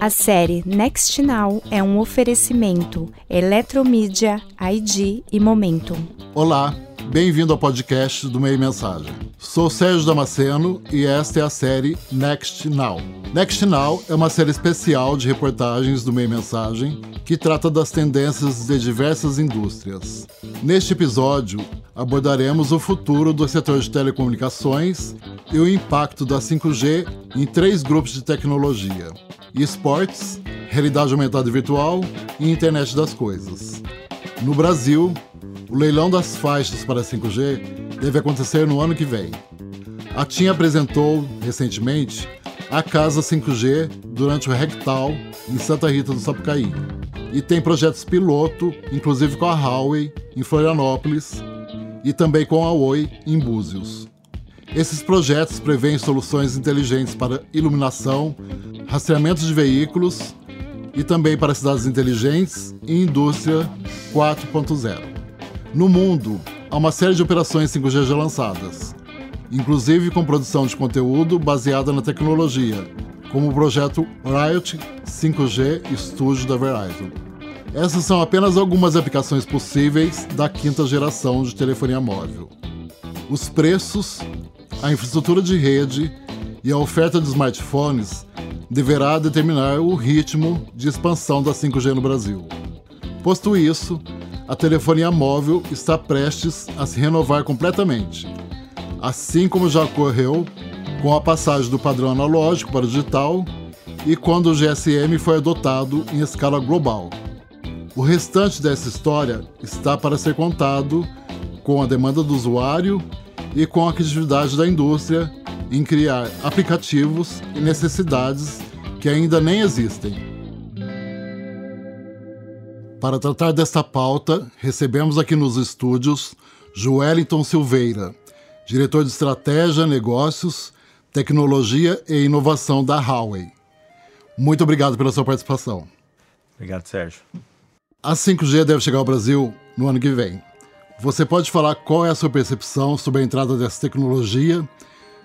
A série Next Now é um oferecimento Eletromídia, ID e Momentum. Olá, bem-vindo ao podcast do Meio Mensagem. Sou Sérgio Damasceno e esta é a série Next Now. Next Now é uma série especial de reportagens do Meio Mensagem que trata das tendências de diversas indústrias. Neste episódio, abordaremos o futuro do setor de telecomunicações e o impacto da 5G em três grupos de tecnologia esportes, realidade aumentada virtual e internet das coisas. No Brasil, o leilão das faixas para 5G deve acontecer no ano que vem. A TIM apresentou, recentemente, a Casa 5G durante o Rectal em Santa Rita do Sapucaí. E tem projetos piloto, inclusive com a Huawei, em Florianópolis, e também com a Oi, em Búzios. Esses projetos prevêem soluções inteligentes para iluminação, rastreamento de veículos e também para cidades inteligentes e indústria 4.0. No mundo, há uma série de operações 5G já lançadas, inclusive com produção de conteúdo baseada na tecnologia, como o projeto Riot 5G Studio da Verizon. Essas são apenas algumas aplicações possíveis da quinta geração de telefonia móvel. Os preços a infraestrutura de rede e a oferta de smartphones deverá determinar o ritmo de expansão da 5G no Brasil. Posto isso, a telefonia móvel está prestes a se renovar completamente, assim como já ocorreu com a passagem do padrão analógico para o digital e quando o GSM foi adotado em escala global. O restante dessa história está para ser contado com a demanda do usuário e com a criatividade da indústria em criar aplicativos e necessidades que ainda nem existem. Para tratar desta pauta, recebemos aqui nos estúdios Joeliton Silveira, diretor de Estratégia, Negócios, Tecnologia e Inovação da Huawei. Muito obrigado pela sua participação. Obrigado, Sérgio. A 5G deve chegar ao Brasil no ano que vem. Você pode falar qual é a sua percepção sobre a entrada dessa tecnologia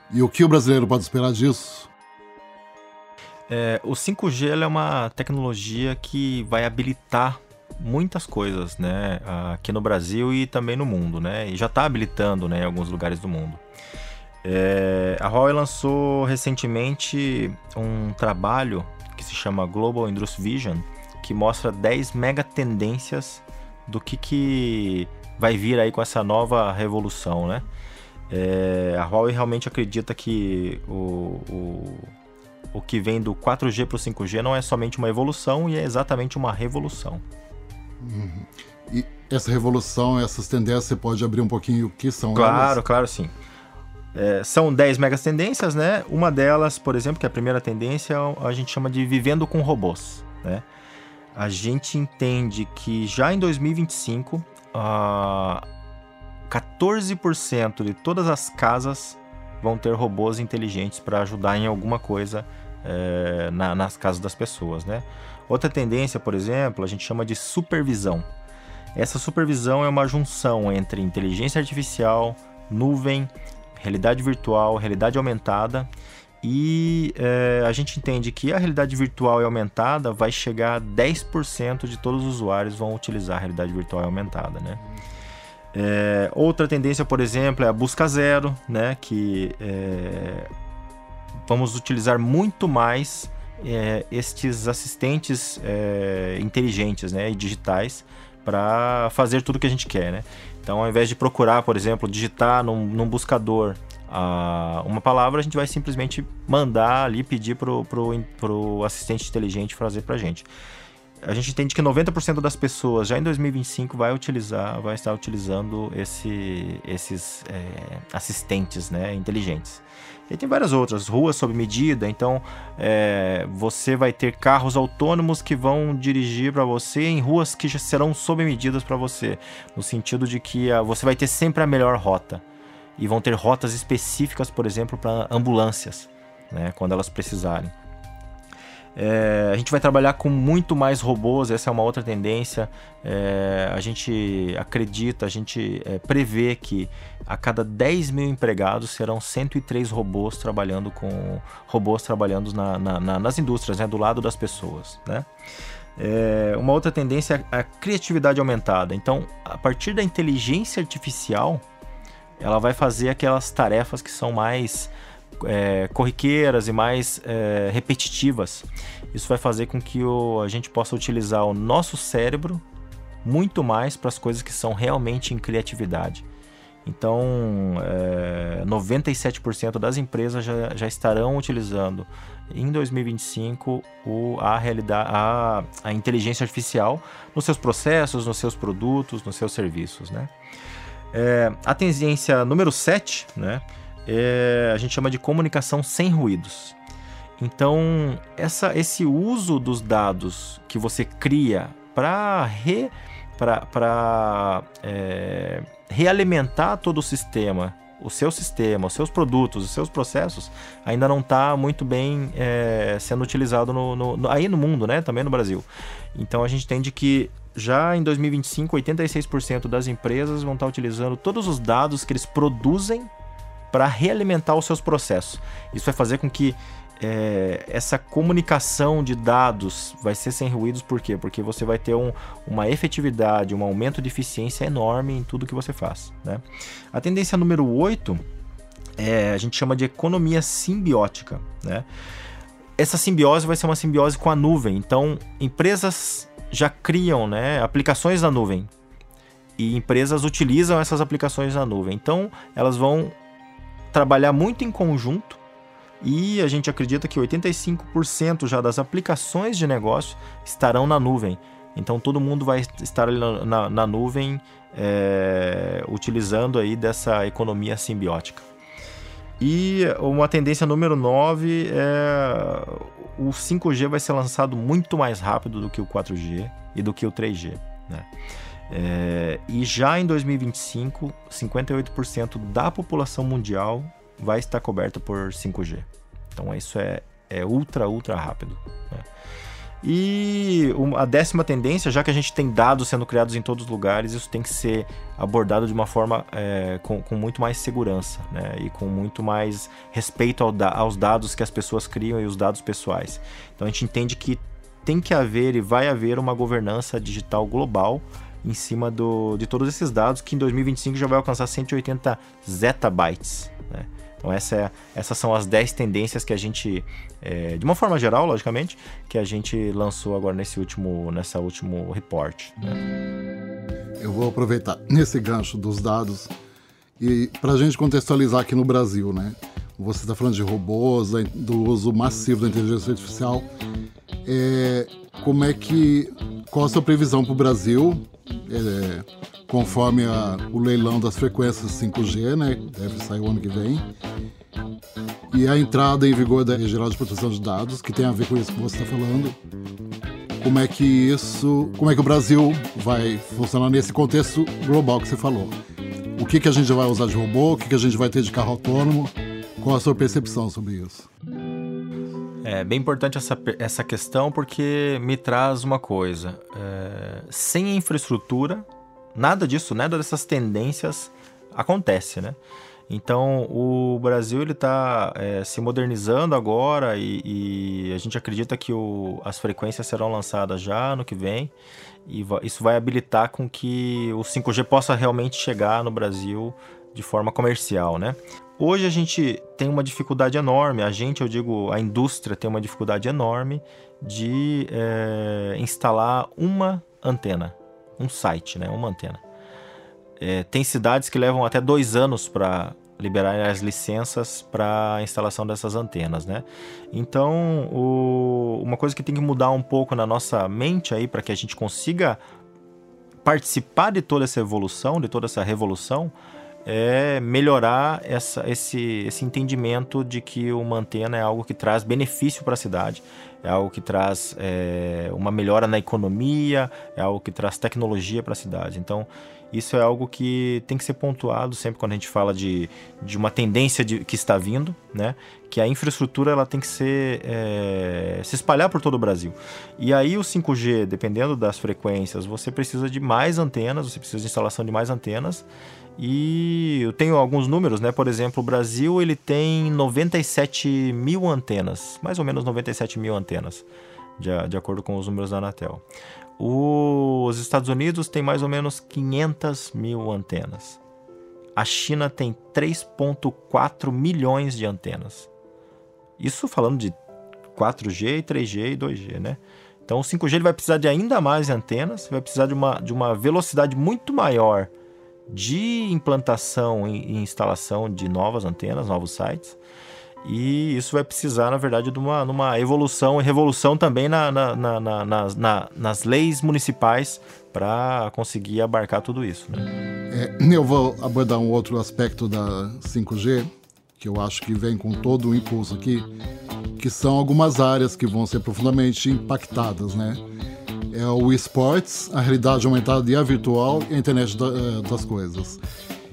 e o que o brasileiro pode esperar disso? É, o 5G é uma tecnologia que vai habilitar muitas coisas, né, aqui no Brasil e também no mundo, né, e já está habilitando, né, em alguns lugares do mundo. É, a Huawei lançou recentemente um trabalho que se chama Global Industry Vision, que mostra 10 mega tendências do que, que vai vir aí com essa nova revolução, né? É, a Huawei realmente acredita que o, o, o que vem do 4G para o 5G não é somente uma evolução e é exatamente uma revolução. Uhum. E essa revolução, essas tendências, você pode abrir um pouquinho o que são Claro, elas? claro, sim. É, são 10 megas tendências, né? Uma delas, por exemplo, que é a primeira tendência, a gente chama de vivendo com robôs, né? A gente entende que já em 2025 uh, 14% de todas as casas vão ter robôs inteligentes para ajudar em alguma coisa é, na, nas casas das pessoas, né? Outra tendência, por exemplo, a gente chama de supervisão. Essa supervisão é uma junção entre inteligência artificial, nuvem, realidade virtual, realidade aumentada e é, a gente entende que a realidade virtual e aumentada vai chegar a 10% de todos os usuários vão utilizar a realidade virtual e aumentada, né? É, outra tendência, por exemplo, é a busca zero, né? Que é, vamos utilizar muito mais é, estes assistentes é, inteligentes né, e digitais para fazer tudo que a gente quer, né? Então, ao invés de procurar, por exemplo, digitar num, num buscador a, uma palavra, a gente vai simplesmente mandar ali, pedir para o assistente inteligente fazer para a gente. A gente entende que 90% das pessoas já em 2025 vai utilizar, vai estar utilizando esse, esses é, assistentes né, inteligentes. E tem várias outras, ruas sob medida, então é, você vai ter carros autônomos que vão dirigir para você em ruas que já serão sob medidas para você, no sentido de que a, você vai ter sempre a melhor rota e vão ter rotas específicas, por exemplo, para ambulâncias, né, quando elas precisarem. É, a gente vai trabalhar com muito mais robôs, essa é uma outra tendência. É, a gente acredita, a gente é, prevê que a cada 10 mil empregados serão 103 robôs trabalhando com robôs trabalhando na, na, na, nas indústrias, né, do lado das pessoas. Né? É, uma outra tendência é a criatividade aumentada. Então, a partir da inteligência artificial, ela vai fazer aquelas tarefas que são mais é, corriqueiras e mais é, repetitivas. Isso vai fazer com que o, a gente possa utilizar o nosso cérebro muito mais para as coisas que são realmente em criatividade. Então, é, 97% das empresas já, já estarão utilizando em 2025 o, a, realidade, a, a inteligência artificial nos seus processos, nos seus produtos, nos seus serviços. Né? É, a tendência número 7, né? é, a gente chama de comunicação sem ruídos. Então, essa, esse uso dos dados que você cria para re, é, realimentar todo o sistema, o seu sistema, os seus produtos, os seus processos, ainda não está muito bem é, sendo utilizado no, no, no, aí no mundo, né? também no Brasil. Então, a gente entende que já em 2025, 86% das empresas vão estar utilizando todos os dados que eles produzem para realimentar os seus processos. Isso vai fazer com que é, essa comunicação de dados vai ser sem ruídos, por quê? Porque você vai ter um, uma efetividade, um aumento de eficiência enorme em tudo que você faz. Né? A tendência número 8 é, a gente chama de economia simbiótica. Né? Essa simbiose vai ser uma simbiose com a nuvem, então empresas já criam né, aplicações na nuvem e empresas utilizam essas aplicações na nuvem, então elas vão trabalhar muito em conjunto e a gente acredita que 85% já das aplicações de negócio estarão na nuvem. Então todo mundo vai estar na, na, na nuvem é, utilizando aí dessa economia simbiótica. E uma tendência número 9 é o 5G vai ser lançado muito mais rápido do que o 4G e do que o 3G. Né? É, e já em 2025, 58% da população mundial vai estar coberta por 5G. Então isso é, é ultra, ultra rápido. Né? E a décima tendência, já que a gente tem dados sendo criados em todos os lugares, isso tem que ser abordado de uma forma é, com, com, muito mais segurança né? e com muito mais respeito ao aos dados que as pessoas criam e os dados pessoais. Então a gente entende que tem que haver e vai haver uma governança digital global em cima do, de todos esses dados, que em 2025 já vai alcançar 180 zettabytes. Né? Então essa é, essas são as 10 tendências que a gente, é, de uma forma geral, logicamente, que a gente lançou agora nesse último, nessa último report. Né? Eu vou aproveitar nesse gancho dos dados e para a gente contextualizar aqui no Brasil, né? Você está falando de robôs, do uso massivo da inteligência artificial. É, como é que qual a sua previsão para o Brasil é, conforme a, o leilão das frequências 5G, né? Deve sair o ano que vem. E a entrada em vigor da Lei Geral de Proteção de Dados, que tem a ver com isso que você está falando. Como é que isso. Como é que o Brasil vai funcionar nesse contexto global que você falou? O que, que a gente vai usar de robô? O que, que a gente vai ter de carro autônomo? Qual a sua percepção sobre isso? É bem importante essa, essa questão porque me traz uma coisa. É, sem infraestrutura, nada disso, nada dessas tendências acontece, né? Então o Brasil ele está é, se modernizando agora e, e, a gente acredita que o, as frequências serão lançadas já no que vem e isso vai habilitar com que o 5G possa realmente chegar no Brasil de forma comercial, né? Hoje a gente tem uma dificuldade enorme, a gente, eu digo, a indústria tem uma dificuldade enorme de é, instalar uma antena, um site, né, uma antena. É, tem cidades que levam até dois anos para liberar as licenças para a instalação dessas antenas, né? Então, o, uma coisa que tem que mudar um pouco na nossa mente aí para que a gente consiga participar de toda essa evolução, de toda essa revolução, é melhorar essa, esse, esse entendimento de que uma antena é algo que traz benefício para a cidade, é algo que traz é, uma melhora na economia, é algo que traz tecnologia para a cidade. Então, Isso é algo que tem que ser pontuado sempre quando a gente fala de, de uma tendência de, que está vindo, né? Que a infraestrutura ela tem que ser é, se espalhar por todo o Brasil. E aí o 5G, dependendo das frequências, você precisa de mais antenas, você precisa de instalação de mais antenas. E eu tenho alguns números, né? Por exemplo, o Brasil ele tem 97 mil antenas, mais ou menos 97 mil antenas, de, de acordo com os números da Anatel. Os Estados Unidos têm mais ou menos 500 mil antenas. A China tem 3,4 milhões de antenas. Isso falando de 4G, 3G e 2G, né? Então o 5G ele vai precisar de ainda mais antenas, vai precisar de uma, de uma velocidade muito maior de implantação e instalação de novas antenas, novos sites. E isso vai precisar, na verdade, de uma, uma evolução e revolução também na, na, na, na nas leis municipais para conseguir abarcar tudo isso. Né? É, eu vou abordar um outro aspecto da 5G, que eu acho que vem com todo o impulso aqui, que são algumas áreas que vão ser profundamente impactadas, né? É o esportes, a realidade aumentada e a virtual e a internet eh, das coisas.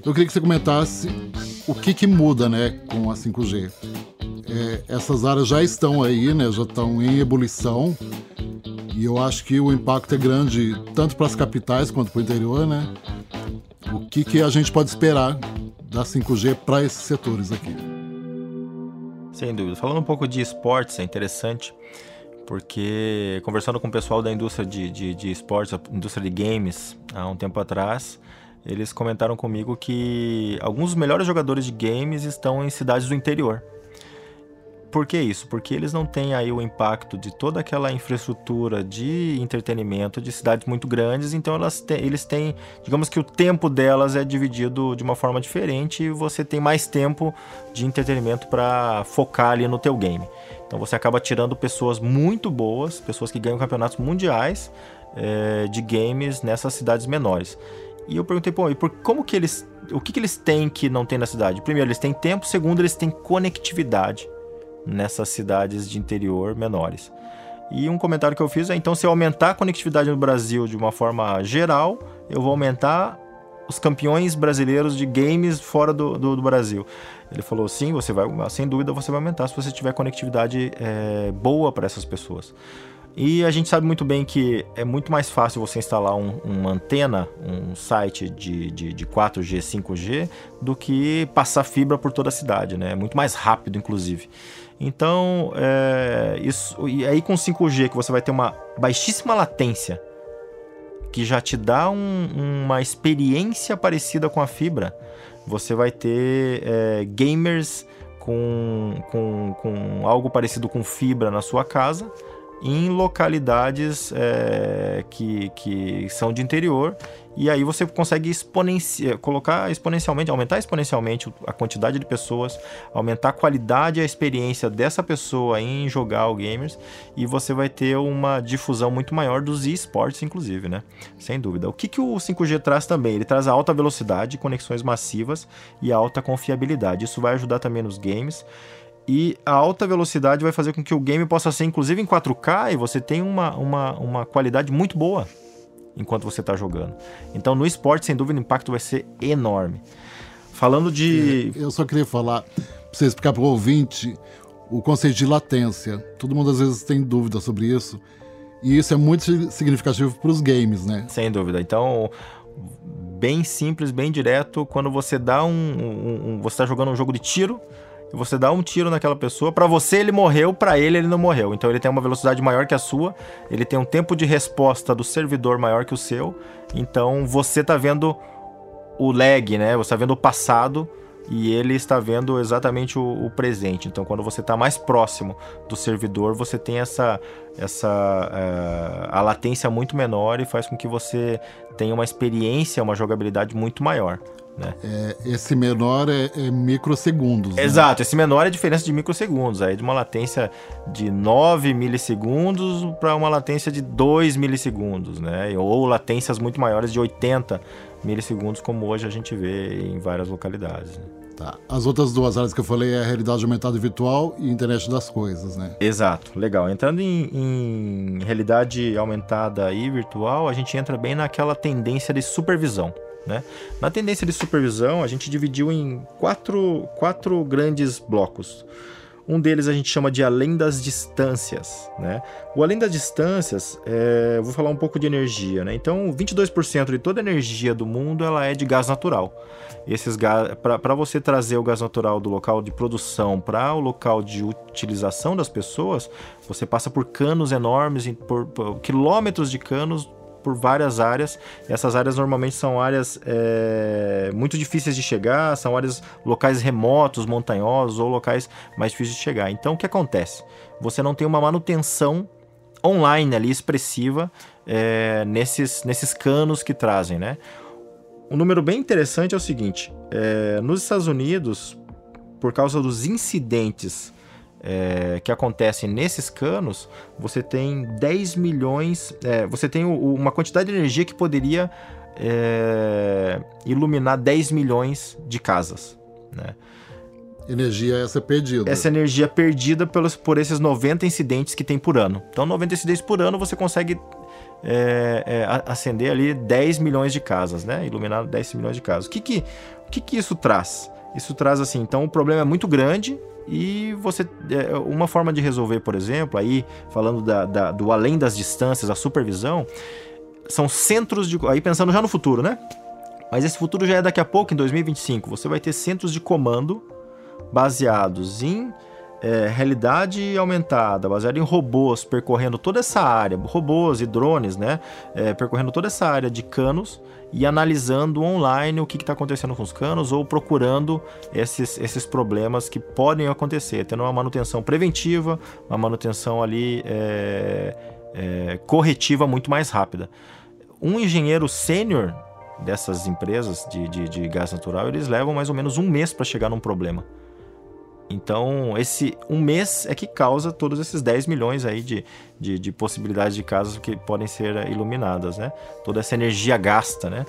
Eu queria que você comentasse o que, que muda né, com a 5G. É, essas áreas já estão aí, né, já estão em ebulição. E eu acho que o impacto é grande tanto para as capitais quanto para o interior, né? O que, que a gente pode esperar da 5G para esses setores aqui? Sem dúvida. Falando um pouco de esportes, é interessante, porque conversando com o pessoal da indústria de, de, de esportes, indústria de games, há um tempo atrás, eles comentaram comigo que alguns dos melhores jogadores de games estão em cidades do interior. Por que isso? Porque eles não têm aí o impacto de toda aquela infraestrutura de entretenimento de cidades muito grandes, então elas eles têm, digamos que o tempo delas é dividido de uma forma diferente e você tem mais tempo de entretenimento para focar ali no teu game. Então você acaba tirando pessoas muito boas, pessoas que ganham campeonatos mundiais é, de games nessas cidades menores. E eu perguntei, pô, e por como que eles. O que, que eles têm que não tem na cidade? Primeiro, eles têm tempo, segundo, eles têm conectividade nessas cidades de interior menores. E um comentário que eu fiz é: então, se eu aumentar a conectividade no Brasil de uma forma geral, eu vou aumentar os campeões brasileiros de games fora do, do, do Brasil. Ele falou: sim, você vai, sem dúvida, você vai aumentar se você tiver conectividade é, boa para essas pessoas. E a gente sabe muito bem que é muito mais fácil você instalar um, uma antena, um site de, de, de 4G, 5G, do que passar fibra por toda a cidade, né? É muito mais rápido, inclusive. Então, é, isso, e aí com 5G que você vai ter uma baixíssima latência, que já te dá um, uma experiência parecida com a fibra, você vai ter é, gamers com, com, com algo parecido com fibra na sua casa em localidades é, que, que são de interior e aí você consegue exponenciar, colocar exponencialmente, aumentar exponencialmente a quantidade de pessoas, aumentar a qualidade e a experiência dessa pessoa em jogar o gamers e você vai ter uma difusão muito maior dos esportes, inclusive, né? Sem dúvida. O que, que o 5G traz também? Ele traz alta velocidade, conexões massivas e alta confiabilidade. Isso vai ajudar também nos games. E a alta velocidade vai fazer com que o game possa ser inclusive em 4K e você tenha uma, uma, uma qualidade muito boa enquanto você está jogando. Então no esporte, sem dúvida, o impacto vai ser enorme. Falando de. Eu só queria falar, para você explicar para o ouvinte, o conceito de latência. Todo mundo às vezes tem dúvida sobre isso. E isso é muito significativo para os games, né? Sem dúvida. Então, bem simples, bem direto, quando você dá um. um, um você está jogando um jogo de tiro você dá um tiro naquela pessoa, para você ele morreu, para ele ele não morreu. Então ele tem uma velocidade maior que a sua, ele tem um tempo de resposta do servidor maior que o seu. Então você tá vendo o lag, né? Você tá vendo o passado e ele está vendo exatamente o, o presente. Então, quando você está mais próximo do servidor, você tem essa, essa uh, a latência muito menor e faz com que você tenha uma experiência, uma jogabilidade muito maior. Né? É, esse menor é, é microsegundos. Né? Exato, esse menor é a diferença de microsegundos. Aí de uma latência de 9 milissegundos para uma latência de 2 milissegundos, né? Ou latências muito maiores de 80 milissegundos, como hoje a gente vê em várias localidades. Né? Tá. As outras duas áreas que eu falei é a realidade aumentada e virtual e internet das coisas, né? Exato, legal. Entrando em, em realidade aumentada e virtual, a gente entra bem naquela tendência de supervisão Né? Na tendência de supervisão, a gente dividiu em quatro, quatro grandes blocos. Um deles a gente chama de além das distâncias. Né? O além das distâncias, é, vou falar um pouco de energia. Né? Então, 22% de toda a energia do mundo ela é de gás natural. Esses para você trazer o gás natural do local de produção para o local de utilização das pessoas, você passa por canos enormes, por, por quilômetros de canos por várias áreas. Essas áreas normalmente são áreas é, muito difíceis de chegar, são áreas locais remotos, montanhosos ou locais mais difíceis de chegar. Então o que acontece? Você não tem uma manutenção online ali expressiva é, nesses, nesses canos que trazem, né? Um número bem interessante é o seguinte: é, nos Estados Unidos, por causa dos incidentes é, que acontecem nesses canos, você tem 10 milhões, é, você tem o, uma quantidade de energia que poderia é, iluminar 10 milhões de casas. Né? Energia essa perdida. Essa energia perdida pelos, por esses 90 incidentes que tem por ano. Então, 90 incidentes por ano você consegue é, é, acender ali 10 milhões de casas, né? Iluminar 10 milhões de casas. O que que, o que que isso traz? Isso traz assim, então o problema é muito grande, e você. É, uma forma de resolver, por exemplo, aí falando da, da, do além das distâncias, a supervisão, são centros de. Aí pensando já no futuro, né? Mas esse futuro já é daqui a pouco, em 2025. Você vai ter centros de comando baseados em é, realidade aumentada, baseado em robôs percorrendo toda essa área, robôs e drones, né? É, percorrendo toda essa área de canos e analisando online o que está acontecendo com os canos ou procurando esses, esses problemas que podem acontecer, tendo uma manutenção preventiva, uma manutenção ali é, é, corretiva muito mais rápida. Um engenheiro sênior dessas empresas de, de, de gás natural, eles levam mais ou menos um mês para chegar num problema. Então, esse um mês é que causa todos esses 10 milhões aí de, de, de, possibilidades de casas que podem ser iluminadas, né? Toda essa energia gasta, né?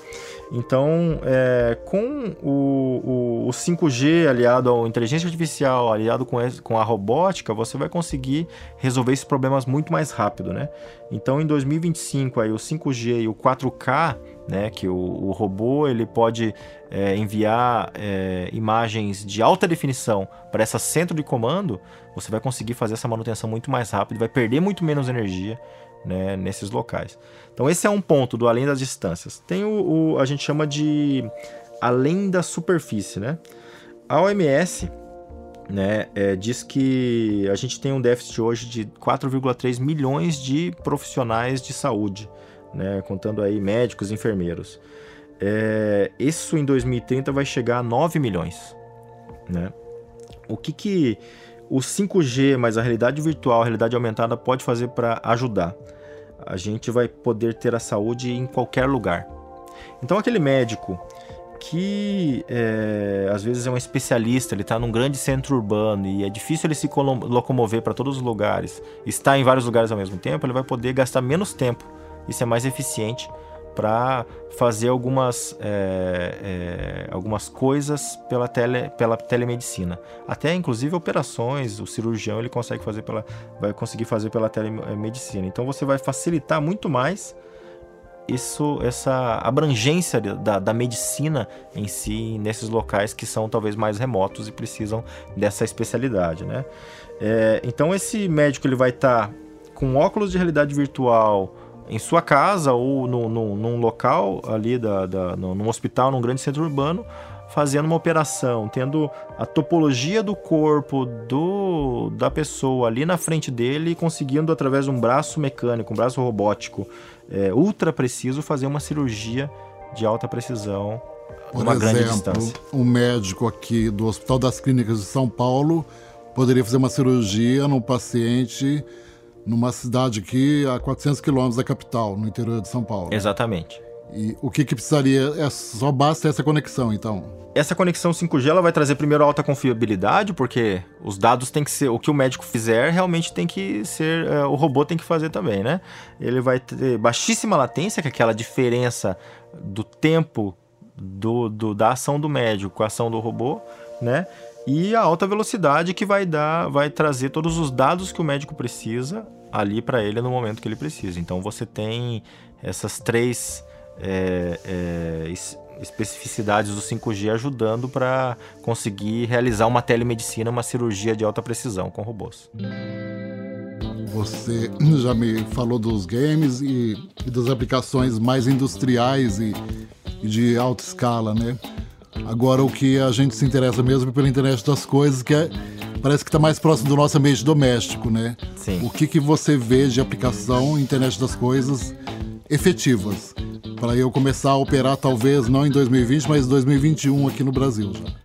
Então, é, com o, o, o, 5G aliado à inteligência artificial, aliado com, com a robótica, você vai conseguir resolver esses problemas muito mais rápido, né? Então, em 2025, aí, o 5G e o 4K né? Que o, o robô ele pode é, enviar é, imagens de alta definição para esse centro de comando, você vai conseguir fazer essa manutenção muito mais rápido, vai perder muito menos energia né, nesses locais. Então esse é um ponto do além das distâncias. Tem o, o a gente chama de além da superfície, né? A OMS né, é, diz que a gente tem um déficit hoje de 4,3 milhões de profissionais de saúde né, contando aí médicos e enfermeiros. É, isso em 2030 vai chegar a 9 milhões. Né? O que, que o 5G, mais a realidade virtual, a realidade aumentada pode fazer para ajudar? A gente vai poder ter a saúde em qualquer lugar. Então, aquele médico que é, às vezes é um especialista, ele está num grande centro urbano e é difícil ele se locomover para todos os lugares, está em vários lugares ao mesmo tempo, ele vai poder gastar menos tempo isso é mais eficiente para fazer algumas, é, é, algumas coisas pela, tele, pela telemedicina. Até inclusive operações, o cirurgião ele consegue fazer pela, vai conseguir fazer pela telemedicina. Então você vai facilitar muito mais isso, essa abrangência da, da medicina em si nesses locais que são talvez mais remotos e precisam dessa especialidade, né? É, então esse médico ele vai estar tá com óculos de realidade virtual em sua casa ou no, no, num local ali, da, da, no, num hospital, num grande centro urbano, fazendo uma operação, tendo a topologia do corpo do, da pessoa ali na frente dele e conseguindo, através de um braço mecânico, um braço robótico é, ultra preciso, fazer uma cirurgia de alta precisão Por uma exemplo, grande distância. Um médico aqui do Hospital das Clínicas de São Paulo poderia fazer uma cirurgia num paciente numa cidade aqui a 400 quilômetros da capital, no interior de São Paulo. Exatamente. E o que, que precisaria? É, só basta essa conexão, então. Essa conexão 5G ela vai trazer primeiro alta confiabilidade, porque os dados têm que ser. O que o médico fizer realmente tem que ser. É, o robô tem que fazer também, né? Ele vai ter baixíssima latência, que é aquela diferença do tempo do, do, da ação do médico com a ação do robô, né? E a alta velocidade que vai dar, vai trazer todos os dados que o médico precisa ali para ele no momento que ele precisa. Então você tem essas três é, é, especificidades do 5G ajudando para conseguir realizar uma telemedicina, uma cirurgia de alta precisão com robôs. Você já me falou dos games e, e das aplicações mais industriais e, e, de alta escala, né? Agora o que a gente se interessa mesmo é pela internet das coisas, que é, parece que está mais próximo do nosso ambiente doméstico, né? Sim. O que, que você vê de aplicação internet das coisas efetivas? Para eu começar a operar, talvez não em 2020, mas em 2021 aqui no Brasil já.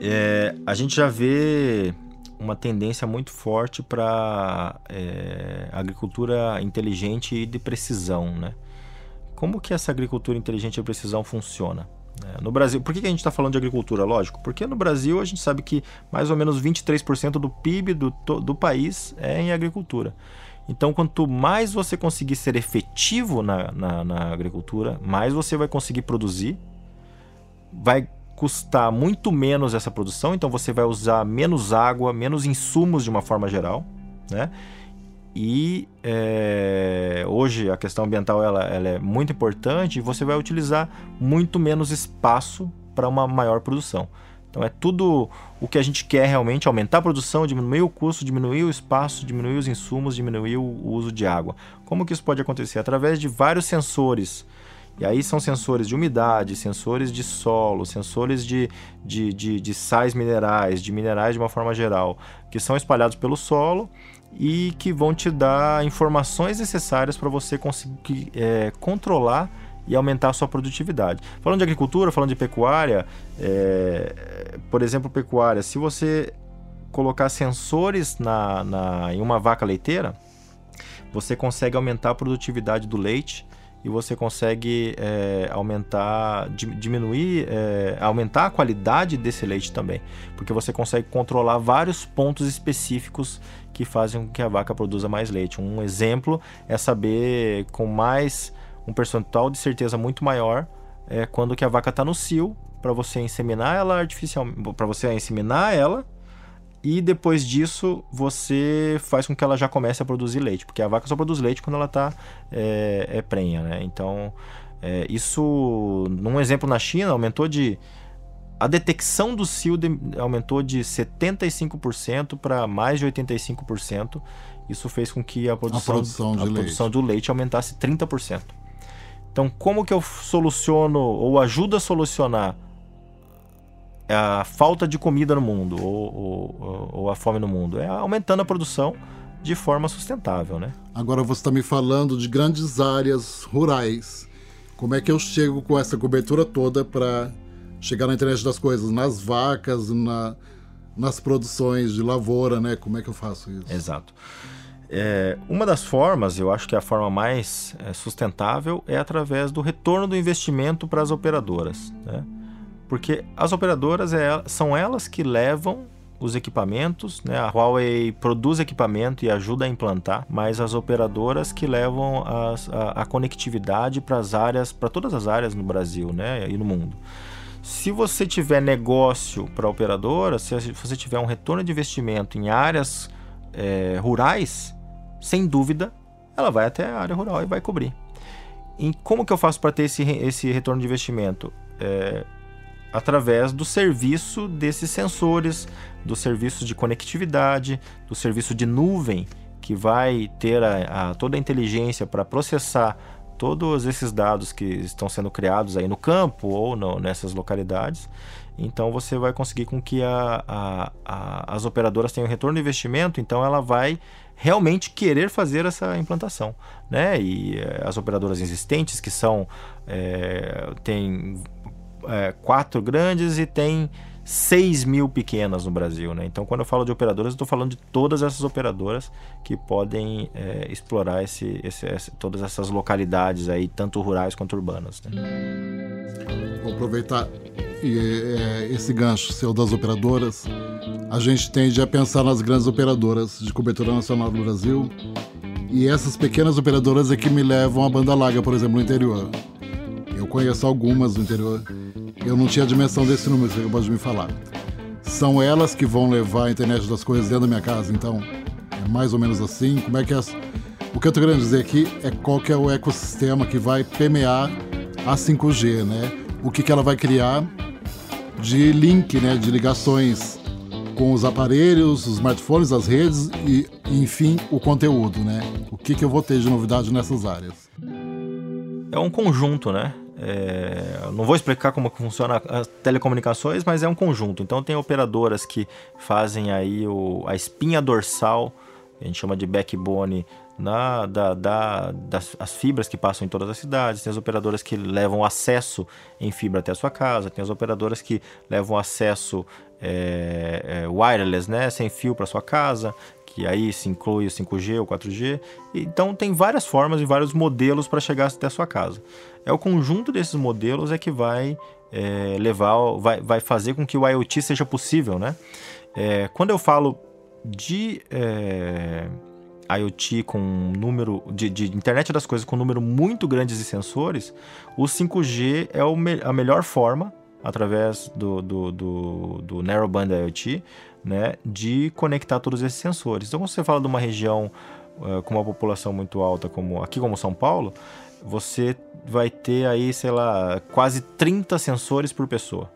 É, a gente já vê uma tendência muito forte para é, agricultura inteligente e de precisão, né? Como que essa agricultura inteligente e precisão funciona? É, no Brasil, por que a gente está falando de agricultura? Lógico, porque no Brasil a gente sabe que mais ou menos 23% do PIB do, do país é em agricultura. Então, quanto mais você conseguir ser efetivo na, na, na agricultura, mais você vai conseguir produzir, vai custar muito menos essa produção, então você vai usar menos água, menos insumos de uma forma geral, né? E é, hoje a questão ambiental ela, ela é muito importante e você vai utilizar muito menos espaço para uma maior produção. Então é tudo o que a gente quer realmente, aumentar a produção, diminuir o custo, diminuir o espaço, diminuir os insumos, diminuir o uso de água. Como que isso pode acontecer? Através de vários sensores e aí são sensores de umidade, sensores de solo, sensores de, de, de, de sais minerais, de minerais de uma forma geral, que são espalhados pelo solo e que vão te dar informações necessárias para você conseguir é, controlar e aumentar a sua produtividade. Falando de agricultura, falando de pecuária, é, por exemplo, pecuária, se você colocar sensores na, na, em uma vaca leiteira, você consegue aumentar a produtividade do leite e você consegue é, aumentar, diminuir, é, aumentar a qualidade desse leite também, porque você consegue controlar vários pontos específicos que fazem com que a vaca produza mais leite. Um exemplo é saber com mais um percentual de certeza muito maior é quando que a vaca está no cio para você inseminar ela artificialmente, para você inseminar ela e depois disso você faz com que ela já comece a produzir leite, porque a vaca só produz leite quando ela está é, é, prenha, né? Então é, isso, num exemplo na China, aumentou de a detecção do cio de, aumentou de 75% para mais de 85%. Isso fez com que a produção, a produção, a produção do leite aumentasse 30%. Então, como que eu soluciono ou ajudo a solucionar a falta de comida no mundo ou, ou, ou, a fome no mundo? É aumentando a produção de forma sustentável, né? Agora você está me falando de grandes áreas rurais. Como é que eu chego com essa cobertura toda para chegar na internet das coisas, nas vacas, na, nas produções de lavoura, né? Como é que eu faço isso? Exato. É, uma das formas, eu acho que é a forma mais é, sustentável, é através do retorno do investimento para as operadoras. Né? Porque as operadoras é, são elas que levam os equipamentos, né? A Huawei produz equipamento e ajuda a implantar, mas as operadoras que levam as, a, a, conectividade para as áreas, para todas as áreas no Brasil, né? E no mundo. Se você tiver negócio para operadora, se você tiver um retorno de investimento em áreas é, rurais, sem dúvida, ela vai até a área rural e vai cobrir. E como que eu faço para ter esse, esse retorno de investimento? É, através do serviço desses sensores, do serviço de conectividade, do serviço de nuvem, que vai ter a, a, toda a inteligência para processar todos esses dados que estão sendo criados aí no campo ou no, nessas localidades. Então você vai conseguir com que a, as operadoras tenham retorno de investimento, então ela vai realmente querer fazer essa implantação, né? E eh, as operadoras existentes que são é, têm é, quatro grandes e tem 6 mil pequenas no Brasil. Né? Então, quando eu falo de operadoras, eu estou falando de todas essas operadoras que podem é, explorar esse, esse, esse, todas essas localidades aí, tanto rurais quanto urbanas. Né? Vou aproveitar e, é, esse gancho seu das operadoras. A gente tende a pensar nas grandes operadoras de cobertura nacional do Brasil. E essas pequenas operadoras é que me levam à banda larga, por exemplo, no interior. Eu conheço algumas no interior eu não tinha a dimensão desse número você acabou de me falar. São elas que vão levar a internet das coisas dentro da minha casa, então é mais ou menos assim. Como é que é? O que eu estou querendo dizer aqui é qual que é o ecossistema que vai permear a 5G, né? o que, que ela vai criar de link, né, de ligações com os aparelhos, os smartphones, as redes e, enfim, o conteúdo, né? O que, que eu vou ter de novidade nessas áreas? É um conjunto, né? É, não vou explicar como funciona as telecomunicações, mas é um conjunto. Então tem operadoras que fazem aí o, a espinha dorsal, a gente chama de backbone na, da, da, das as fibras que passam em todas as cidades, tem as operadoras que levam acesso em fibra até a sua casa, tem as operadoras que levam acesso é, é, wireless, né, sem fio para sua casa, que aí se inclui o 5G ou 4G. Então tem várias formas e vários modelos para chegar até a sua casa. É o conjunto desses modelos é que vai é, levar, vai, vai fazer com que o IoT seja possível, né? É, quando eu falo de é, IoT com número de, de, internet das coisas com número muito grande de sensores, o 5G é o me, a melhor forma através do, do, do, do Narrowband IoT, né, de conectar todos esses sensores. Então, quando você fala de uma região uh, com uma população muito alta, como aqui como São Paulo, você vai ter aí, sei lá, quase 30 sensores por pessoa.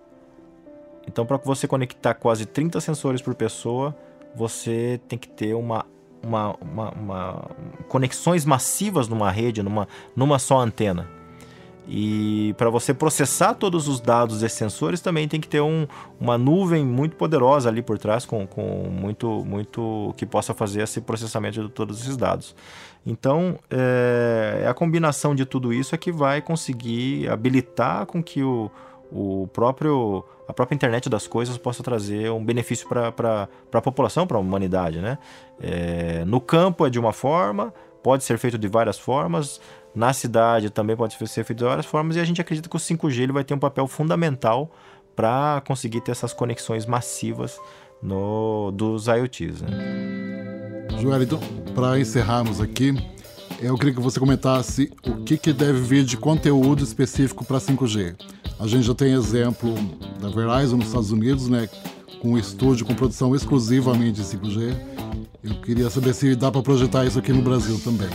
Então, para você conectar quase 30 sensores por pessoa, você tem que ter uma, uma, uma, uma conexões massivas numa rede, numa, numa só antena. E para você processar todos os dados desses sensores também tem que ter um, uma nuvem muito poderosa ali por trás com, com muito muito que possa fazer esse processamento de todos esses dados. Então é, é a combinação de tudo isso é que vai conseguir habilitar com que o, o próprio a própria internet das coisas possa trazer um benefício para a população, para a humanidade, né? É, no campo é de uma forma, pode ser feito de várias formas. Na cidade também pode ser feito de várias formas e a gente acredita que o 5G ele vai ter um papel fundamental para conseguir ter essas conexões massivas no, dos IoTs. Né? Joel, então, para encerrarmos aqui, eu queria que você comentasse o que, que deve vir de conteúdo específico para 5G. A gente já tem exemplo da Verizon nos Estados Unidos, né, com um estúdio com produção exclusivamente de 5G. Eu queria saber se dá para projetar isso aqui no Brasil também.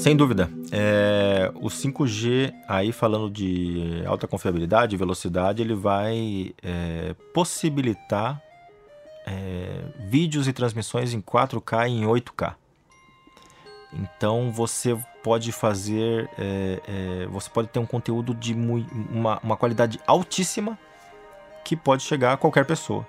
Sem dúvida. É, o 5G, aí falando de alta confiabilidade, velocidade, ele vai é, possibilitar é, vídeos e transmissões em 4K e em 8K. Então você pode fazer, é, é, você pode ter um conteúdo de uma, uma qualidade altíssima que pode chegar a qualquer pessoa.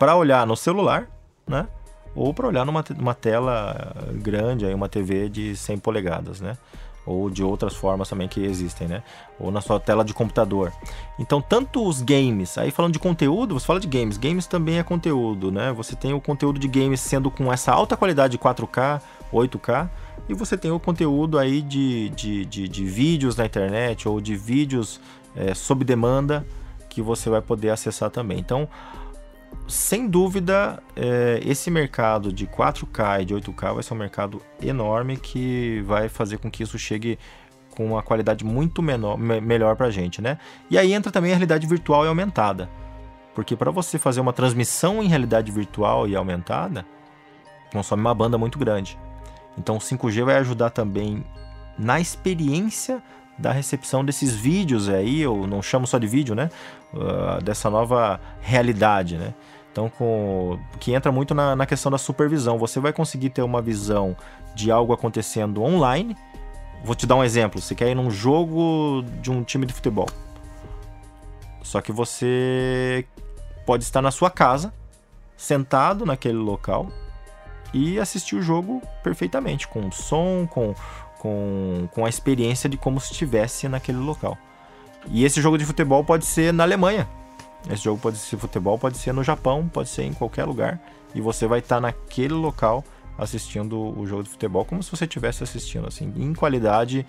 Para olhar no celular, né? Ou para olhar numa, tela grande, aí uma TV de 100 polegadas, né? Ou de outras formas também que existem, né? Ou na sua tela de computador. Então, tanto os games, aí falando de conteúdo, você fala de games, games também é conteúdo, né? Você tem o conteúdo de games sendo com essa alta qualidade de 4K, 8K, e você tem o conteúdo aí de, de, de, de vídeos na internet ou de vídeos é, sob demanda que você vai poder acessar também. Então, sem dúvida, é, esse mercado de 4K e de 8K vai ser um mercado enorme que vai fazer com que isso chegue com uma qualidade muito menor, me, melhor para a gente, né? E aí entra também a realidade virtual e aumentada. Porque para você fazer uma transmissão em realidade virtual e aumentada, consome uma banda muito grande. Então o 5G vai ajudar também na experiência da recepção desses vídeos aí, eu não chamo só de vídeo, né? Uh, dessa nova realidade, né? Então, com, que entra muito na, na questão da supervisão. Você vai conseguir ter uma visão de algo acontecendo online. Vou te dar um exemplo. Você quer ir num jogo de um time de futebol. Só que você pode estar na sua casa, sentado naquele local e assistir o jogo perfeitamente, com som, com com, com a experiência de como se estivesse naquele local. E esse jogo de futebol pode ser na Alemanha. Esse jogo pode ser futebol, pode ser no Japão, pode ser em qualquer lugar. E você vai estar naquele local assistindo o jogo de futebol como se você estivesse assistindo, assim, em qualidade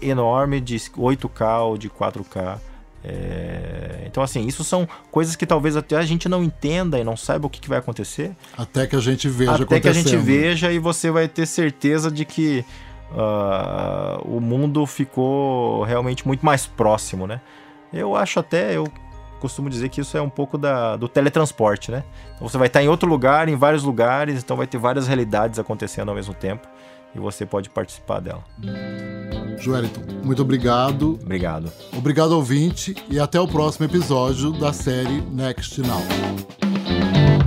enorme de 8K ou de 4K. É... Então, assim, isso são coisas que talvez até a gente não entenda e não saiba o que, que vai acontecer. Até que a gente veja Até que a gente veja e você vai ter certeza de que uh, o mundo ficou realmente muito mais próximo, né? Eu acho até, eu costumo dizer que isso é um pouco da, do teletransporte, né? Então, você vai estar em outro lugar, em vários lugares, então vai ter várias realidades acontecendo ao mesmo tempo e você pode participar dela. Joeliton, muito obrigado. Obrigado. Obrigado, ouvinte, e até o próximo episódio da série Next Now.